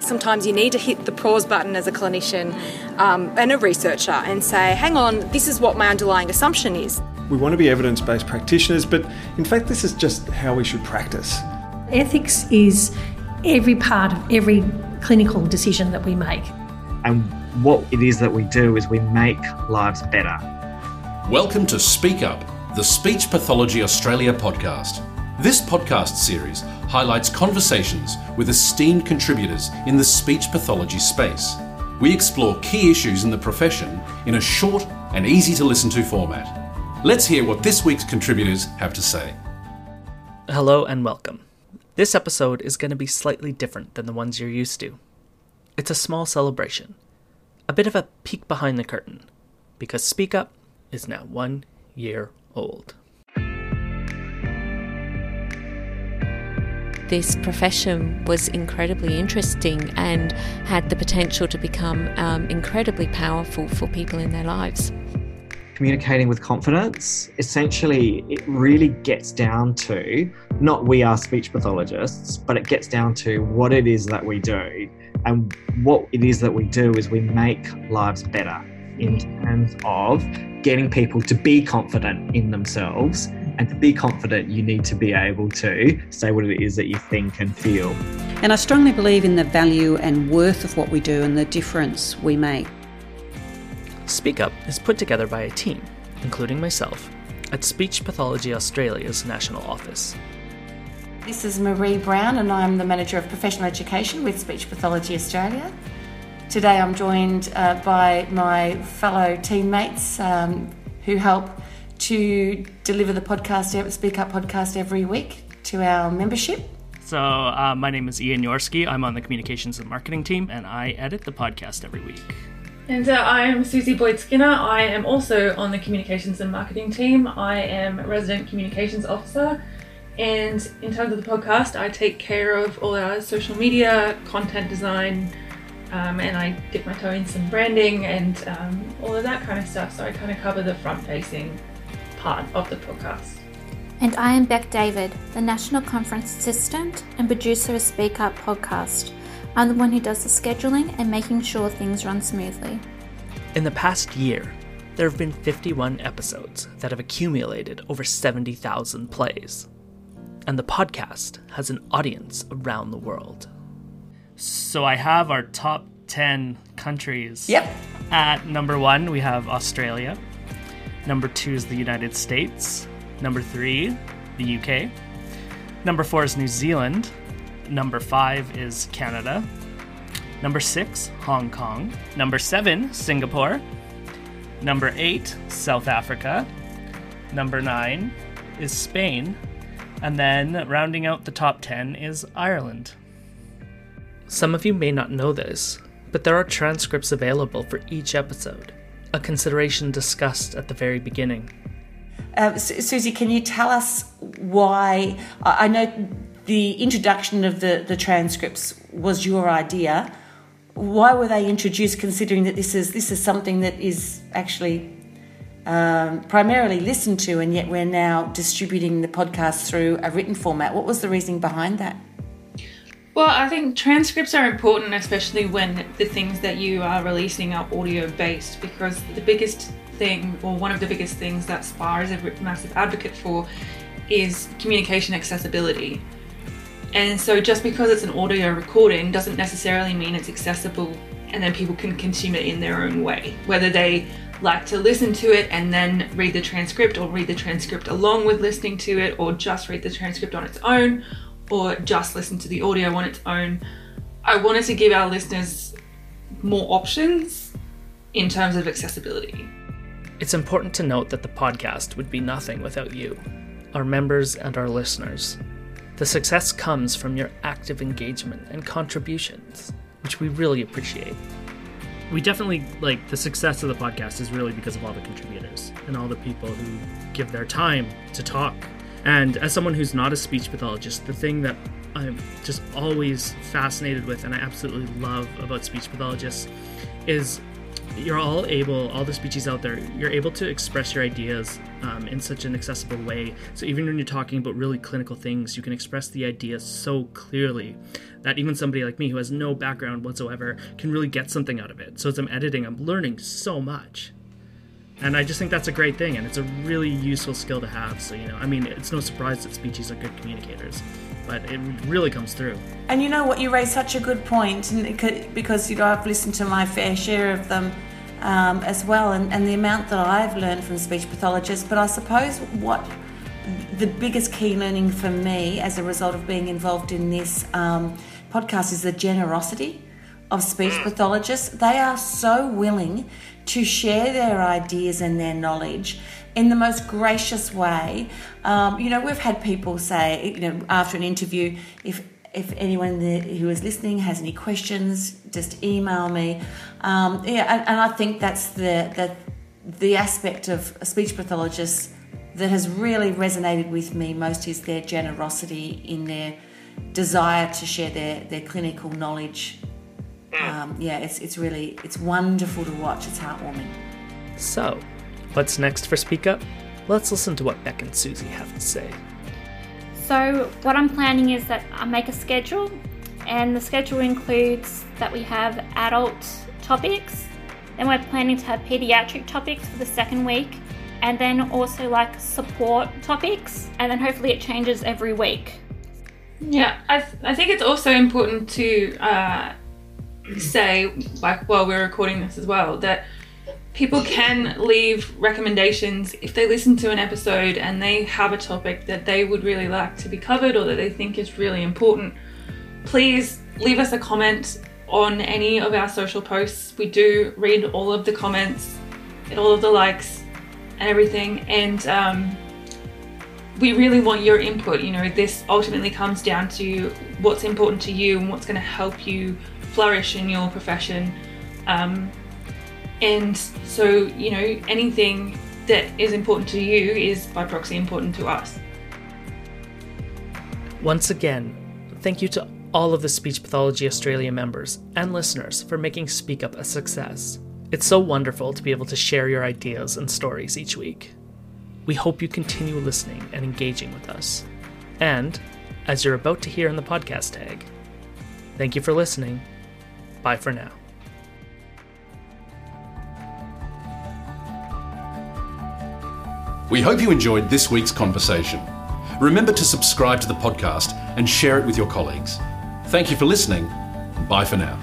Sometimes you need to hit the pause button as a clinician um, and a researcher and say, hang on, this is what my underlying assumption is. We want to be evidence based practitioners, but in fact, this is just how we should practice. Ethics is every part of every clinical decision that we make. And what it is that we do is we make lives better. Welcome to Speak Up, the Speech Pathology Australia podcast. This podcast series highlights conversations with esteemed contributors in the speech pathology space. We explore key issues in the profession in a short and easy to listen to format. Let's hear what this week's contributors have to say. Hello and welcome. This episode is going to be slightly different than the ones you're used to. It's a small celebration, a bit of a peek behind the curtain, because Speak Up is now one year old. This profession was incredibly interesting and had the potential to become um, incredibly powerful for people in their lives. Communicating with confidence, essentially, it really gets down to not we are speech pathologists, but it gets down to what it is that we do. And what it is that we do is we make lives better in terms of getting people to be confident in themselves and to be confident, you need to be able to say what it is that you think and feel. And I strongly believe in the value and worth of what we do and the difference we make. Speak Up is put together by a team, including myself, at Speech Pathology Australia's national office. This is Marie Brown, and I'm the Manager of Professional Education with Speech Pathology Australia. Today I'm joined uh, by my fellow teammates um, who help to deliver the podcast, Speak Up podcast every week to our membership. So, uh, my name is Ian Yorsky. I'm on the communications and marketing team, and I edit the podcast every week. And uh, I'm Susie Boyd Skinner. I am also on the communications and marketing team. I am resident communications officer. And in terms of the podcast, I take care of all our social media, content design, um, and I dip my toe in some branding and um, all of that kind of stuff. So I kind of cover the front facing part of the podcast. And I am Beck David, the National Conference Assistant and producer of Speak Up podcast. I'm the one who does the scheduling and making sure things run smoothly. In the past year, there have been 51 episodes that have accumulated over 70,000 plays. And the podcast has an audience around the world. So I have our top 10 countries. Yep. At number one, we have Australia. Number two is the United States. Number three, the UK. Number four is New Zealand. Number five is Canada. Number six, Hong Kong. Number seven, Singapore. Number eight, South Africa. Number nine is Spain. And then rounding out the top 10 is Ireland. Some of you may not know this, but there are transcripts available for each episode a consideration discussed at the very beginning. Uh, Susie, can you tell us why? I know the introduction of the, the transcripts was your idea. Why were they introduced, considering that this is this is something that is actually um, primarily listened to, and yet we're now distributing the podcast through a written format? What was the reasoning behind that? Well, I think transcripts are important, especially when the things that you are releasing are audio based, because the biggest thing, or one of the biggest things that SPA is a massive advocate for, is communication accessibility. And so, just because it's an audio recording doesn't necessarily mean it's accessible and then people can consume it in their own way. Whether they like to listen to it and then read the transcript, or read the transcript along with listening to it, or just read the transcript on its own, or just listen to the audio on its own. I wanted to give our listeners more options in terms of accessibility. It's important to note that the podcast would be nothing without you, our members and our listeners. The success comes from your active engagement and contributions, which we really appreciate. We definitely like the success of the podcast is really because of all the contributors and all the people who give their time to talk and as someone who's not a speech pathologist, the thing that I'm just always fascinated with and I absolutely love about speech pathologists is you're all able, all the speechies out there, you're able to express your ideas um, in such an accessible way. So even when you're talking about really clinical things, you can express the ideas so clearly that even somebody like me who has no background whatsoever can really get something out of it. So as I'm editing, I'm learning so much. And I just think that's a great thing, and it's a really useful skill to have. So, you know, I mean, it's no surprise that speechies are good communicators, but it really comes through. And you know what, you raise such a good point, and because, you know, I've listened to my fair share of them um, as well, and, and the amount that I've learned from speech pathologists. But I suppose what the biggest key learning for me as a result of being involved in this um, podcast is the generosity of speech pathologists. They are so willing to share their ideas and their knowledge in the most gracious way. Um, you know, we've had people say, you know, after an interview, if if anyone who is listening has any questions, just email me. Um, yeah, and, and, I think that's the, the the aspect of a speech pathologists that has really resonated with me most is their generosity in their desire to share their, their clinical knowledge um, yeah, it's, it's really, it's wonderful to watch. It's heartwarming. So, what's next for Speak Up? Let's listen to what Beck and Susie have to say. So, what I'm planning is that I make a schedule, and the schedule includes that we have adult topics, then we're planning to have pediatric topics for the second week, and then also like support topics, and then hopefully it changes every week. Yeah, I, th- I think it's also important to uh, say, like while we're recording this as well, that people can leave recommendations if they listen to an episode and they have a topic that they would really like to be covered or that they think is really important. Please leave us a comment on any of our social posts. We do read all of the comments, and all of the likes, and everything. And um, we really want your input. You know, this ultimately comes down to what's important to you and what's going to help you flourish in your profession. Um, and so, you know, anything that is important to you is by proxy important to us. Once again, thank you to all of the Speech Pathology Australia members and listeners for making Speak Up a success. It's so wonderful to be able to share your ideas and stories each week. We hope you continue listening and engaging with us. And, as you're about to hear in the podcast tag, thank you for listening Bye for now. We hope you enjoyed this week's conversation. Remember to subscribe to the podcast and share it with your colleagues. Thank you for listening. Bye for now.